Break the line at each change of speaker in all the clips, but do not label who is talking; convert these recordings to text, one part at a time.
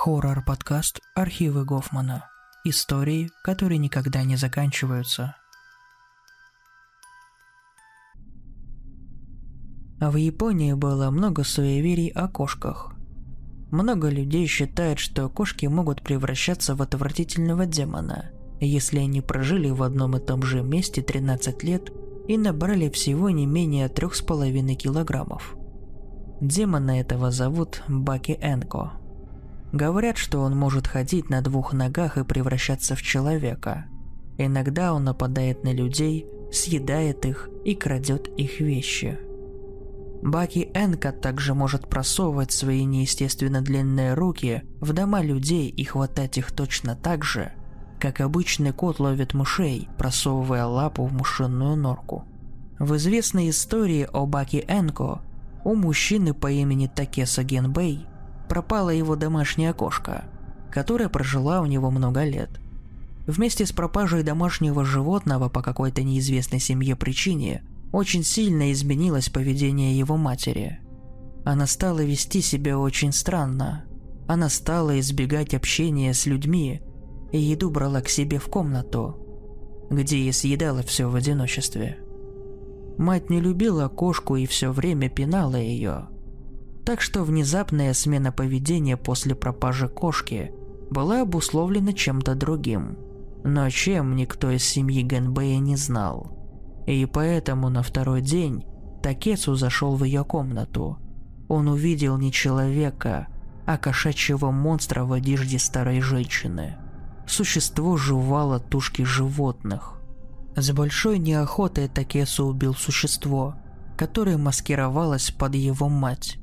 Хоррор-подкаст «Архивы Гофмана». Истории, которые никогда не заканчиваются. В Японии было много суеверий о кошках. Много людей считают, что кошки могут превращаться в отвратительного демона, если они прожили в одном и том же месте 13 лет и набрали всего не менее 3,5 килограммов. Демона этого зовут Баки Энко – Говорят, что он может ходить на двух ногах и превращаться в человека. Иногда он нападает на людей, съедает их и крадет их вещи. Баки Энка также может просовывать свои неестественно длинные руки в дома людей и хватать их точно так же, как обычный кот ловит мышей, просовывая лапу в мышиную норку. В известной истории о Баки Энко у мужчины по имени Такеса Генбэй пропала его домашняя кошка, которая прожила у него много лет. Вместе с пропажей домашнего животного по какой-то неизвестной семье причине очень сильно изменилось поведение его матери. Она стала вести себя очень странно. Она стала избегать общения с людьми и еду брала к себе в комнату, где и съедала все в одиночестве. Мать не любила кошку и все время пинала ее – так что внезапная смена поведения после пропажи кошки была обусловлена чем-то другим. Но чем никто из семьи Генбэя не знал. И поэтому на второй день Такецу зашел в ее комнату. Он увидел не человека, а кошачьего монстра в одежде старой женщины. Существо жевало тушки животных. С большой неохотой Такесу убил существо, которое маскировалось под его мать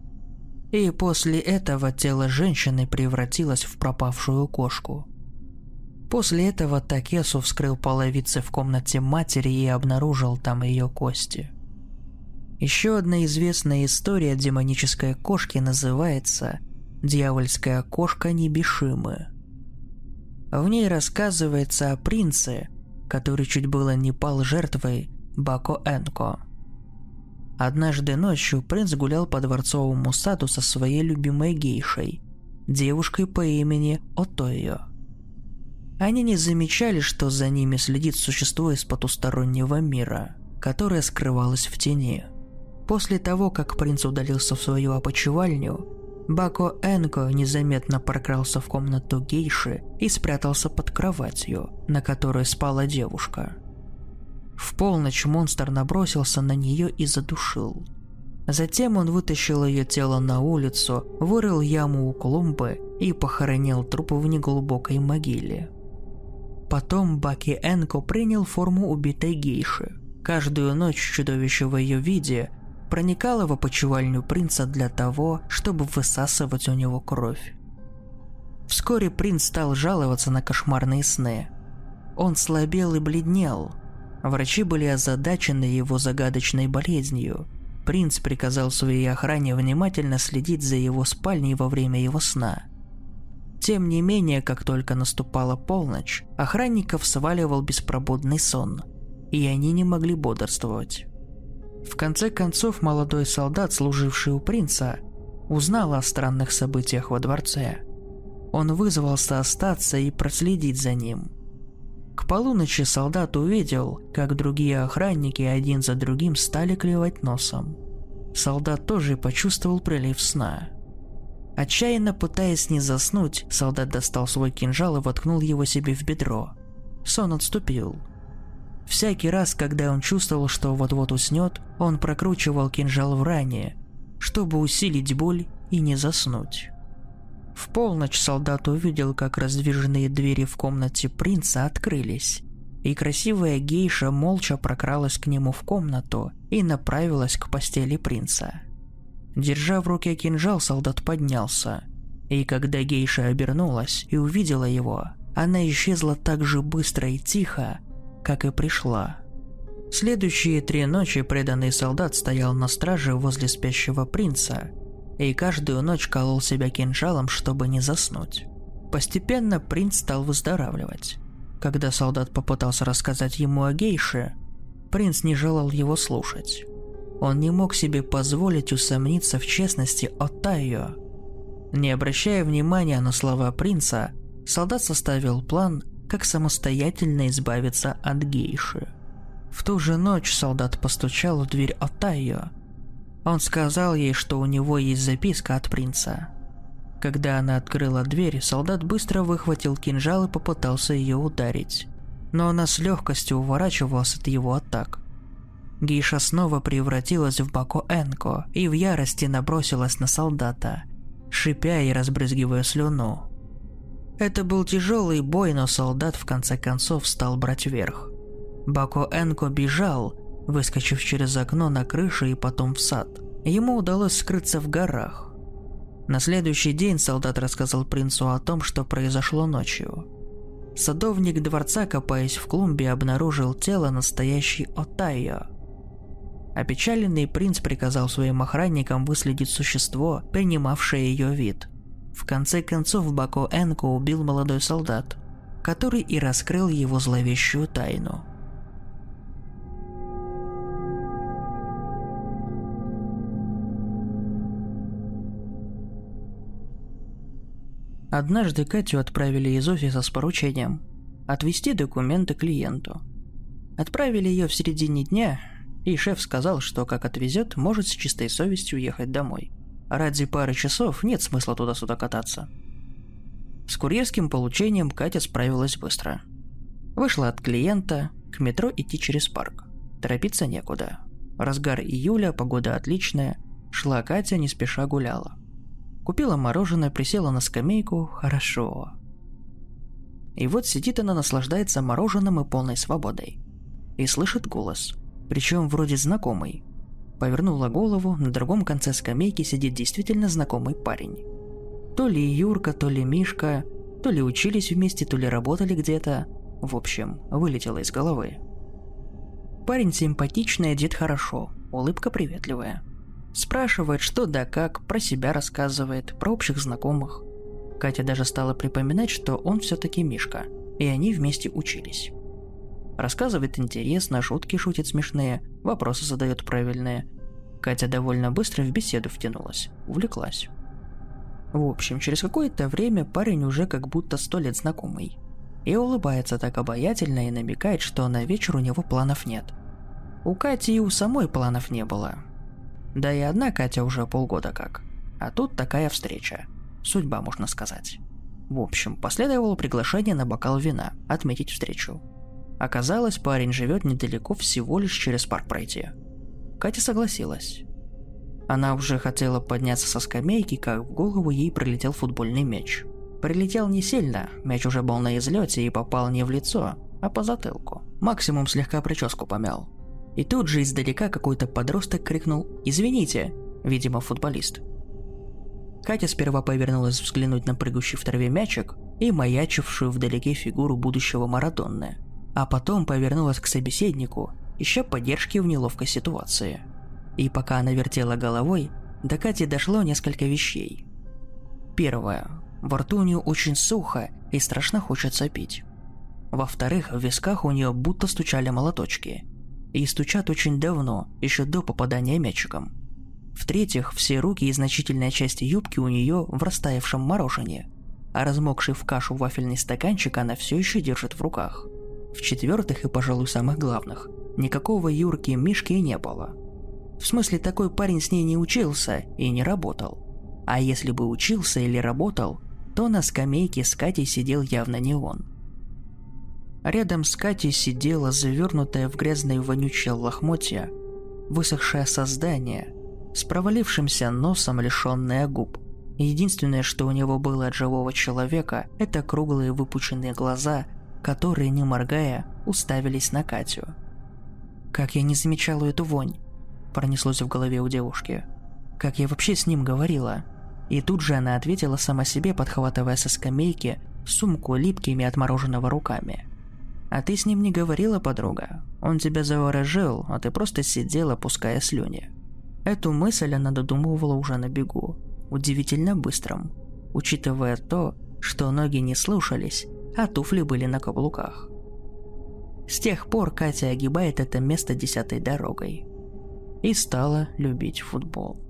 и после этого тело женщины превратилось в пропавшую кошку. После этого Такесу вскрыл половицы в комнате матери и обнаружил там ее кости. Еще одна известная история демонической кошки называется «Дьявольская кошка Небишимы». В ней рассказывается о принце, который чуть было не пал жертвой Бако Энко – Однажды ночью принц гулял по дворцовому саду со своей любимой гейшей, девушкой по имени Отойо. Они не замечали, что за ними следит существо из потустороннего мира, которое скрывалось в тени. После того, как принц удалился в свою опочивальню, Бако Энко незаметно прокрался в комнату гейши и спрятался под кроватью, на которой спала девушка – в полночь монстр набросился на нее и задушил. Затем он вытащил ее тело на улицу, вырыл яму у клумбы и похоронил труп в неглубокой могиле. Потом Баки Энко принял форму убитой гейши. Каждую ночь чудовище в ее виде проникало в опочивальню принца для того, чтобы высасывать у него кровь. Вскоре принц стал жаловаться на кошмарные сны. Он слабел и бледнел, Врачи были озадачены его загадочной болезнью. Принц приказал своей охране внимательно следить за его спальней во время его сна. Тем не менее, как только наступала полночь, охранников сваливал беспробудный сон, и они не могли бодрствовать. В конце концов, молодой солдат, служивший у принца, узнал о странных событиях во дворце. Он вызвался остаться и проследить за ним – к полуночи солдат увидел, как другие охранники один за другим стали клевать носом. Солдат тоже почувствовал прилив сна. Отчаянно пытаясь не заснуть, солдат достал свой кинжал и воткнул его себе в бедро. Сон отступил. Всякий раз, когда он чувствовал, что вот-вот уснет, он прокручивал кинжал в ране, чтобы усилить боль и не заснуть. В полночь солдат увидел, как раздвиженные двери в комнате принца открылись, и красивая гейша молча прокралась к нему в комнату и направилась к постели принца. Держа в руке кинжал, солдат поднялся, и когда гейша обернулась и увидела его, она исчезла так же быстро и тихо, как и пришла. Следующие три ночи преданный солдат стоял на страже возле спящего принца и каждую ночь колол себя кинжалом, чтобы не заснуть. Постепенно принц стал выздоравливать. Когда солдат попытался рассказать ему о гейше, принц не желал его слушать. Он не мог себе позволить усомниться в честности Отайо. Не обращая внимания на слова принца, солдат составил план, как самостоятельно избавиться от гейши. В ту же ночь солдат постучал в дверь Отайо. Он сказал ей, что у него есть записка от принца. Когда она открыла дверь, солдат быстро выхватил кинжал и попытался ее ударить. Но она с легкостью уворачивалась от его атак. Гейша снова превратилась в Бако Энко и в ярости набросилась на солдата, шипя и разбрызгивая слюну. Это был тяжелый бой, но солдат в конце концов стал брать верх. Бако Энко бежал, выскочив через окно на крыше и потом в сад. Ему удалось скрыться в горах. На следующий день солдат рассказал принцу о том, что произошло ночью. Садовник дворца, копаясь в клумбе, обнаружил тело настоящей Отайо. Опечаленный принц приказал своим охранникам выследить существо, принимавшее ее вид. В конце концов Бако Энко убил молодой солдат, который и раскрыл его зловещую тайну – Однажды Катю отправили из офиса с поручением отвезти документы клиенту. Отправили ее в середине дня, и шеф сказал, что как отвезет, может с чистой совестью ехать домой. Ради пары часов нет смысла туда-сюда кататься. С курьерским получением Катя справилась быстро. Вышла от клиента, к метро идти через парк. Торопиться некуда. Разгар июля, погода отличная. Шла Катя, не спеша гуляла. Купила мороженое, присела на скамейку. Хорошо. И вот сидит она, наслаждается мороженым и полной свободой. И слышит голос. Причем вроде знакомый. Повернула голову, на другом конце скамейки сидит действительно знакомый парень. То ли Юрка, то ли Мишка, то ли учились вместе, то ли работали где-то. В общем, вылетело из головы. Парень симпатичный, одет хорошо, улыбка приветливая – Спрашивает, что да как, про себя рассказывает, про общих знакомых. Катя даже стала припоминать, что он все-таки Мишка, и они вместе учились. Рассказывает интересно, шутки шутит смешные, вопросы задает правильные. Катя довольно быстро в беседу втянулась, увлеклась. В общем, через какое-то время парень уже как будто сто лет знакомый. И улыбается так обаятельно и намекает, что на вечер у него планов нет. У Кати и у самой планов не было, да и одна Катя уже полгода как. А тут такая встреча. Судьба, можно сказать. В общем, последовало приглашение на бокал вина, отметить встречу. Оказалось, парень живет недалеко всего лишь через парк пройти. Катя согласилась. Она уже хотела подняться со скамейки, как в голову ей прилетел футбольный мяч. Прилетел не сильно, мяч уже был на излете и попал не в лицо, а по затылку. Максимум слегка прическу помял. И тут же издалека какой-то подросток крикнул «Извините!» Видимо, футболист. Катя сперва повернулась взглянуть на прыгающий в траве мячик и маячившую вдалеке фигуру будущего Марадонны, а потом повернулась к собеседнику, ища поддержки в неловкой ситуации. И пока она вертела головой, до Кати дошло несколько вещей. Первое. Во рту у нее очень сухо и страшно хочется пить. Во-вторых, в висках у нее будто стучали молоточки – и стучат очень давно, еще до попадания мячиком. В-третьих, все руки и значительная часть юбки у нее в растаявшем морожене, а размокший в кашу вафельный стаканчик она все еще держит в руках. В-четвертых и, пожалуй, самых главных, никакого Юрки Мишки не было. В смысле, такой парень с ней не учился и не работал. А если бы учился или работал, то на скамейке с Катей сидел явно не он – Рядом с Катей сидела завернутая в грязное вонючее лохмотья, высохшее создание, с провалившимся носом, лишенное губ. Единственное, что у него было от живого человека, это круглые выпученные глаза, которые, не моргая, уставились на Катю. «Как я не замечала эту вонь?» – пронеслось в голове у девушки. «Как я вообще с ним говорила?» И тут же она ответила сама себе, подхватывая со скамейки сумку липкими от мороженого руками – а ты с ним не говорила, подруга. Он тебя заворожил, а ты просто сидела, пуская слюни. Эту мысль она додумывала уже на бегу, удивительно быстрым, учитывая то, что ноги не слушались, а туфли были на каблуках. С тех пор Катя огибает это место десятой дорогой и стала любить футбол.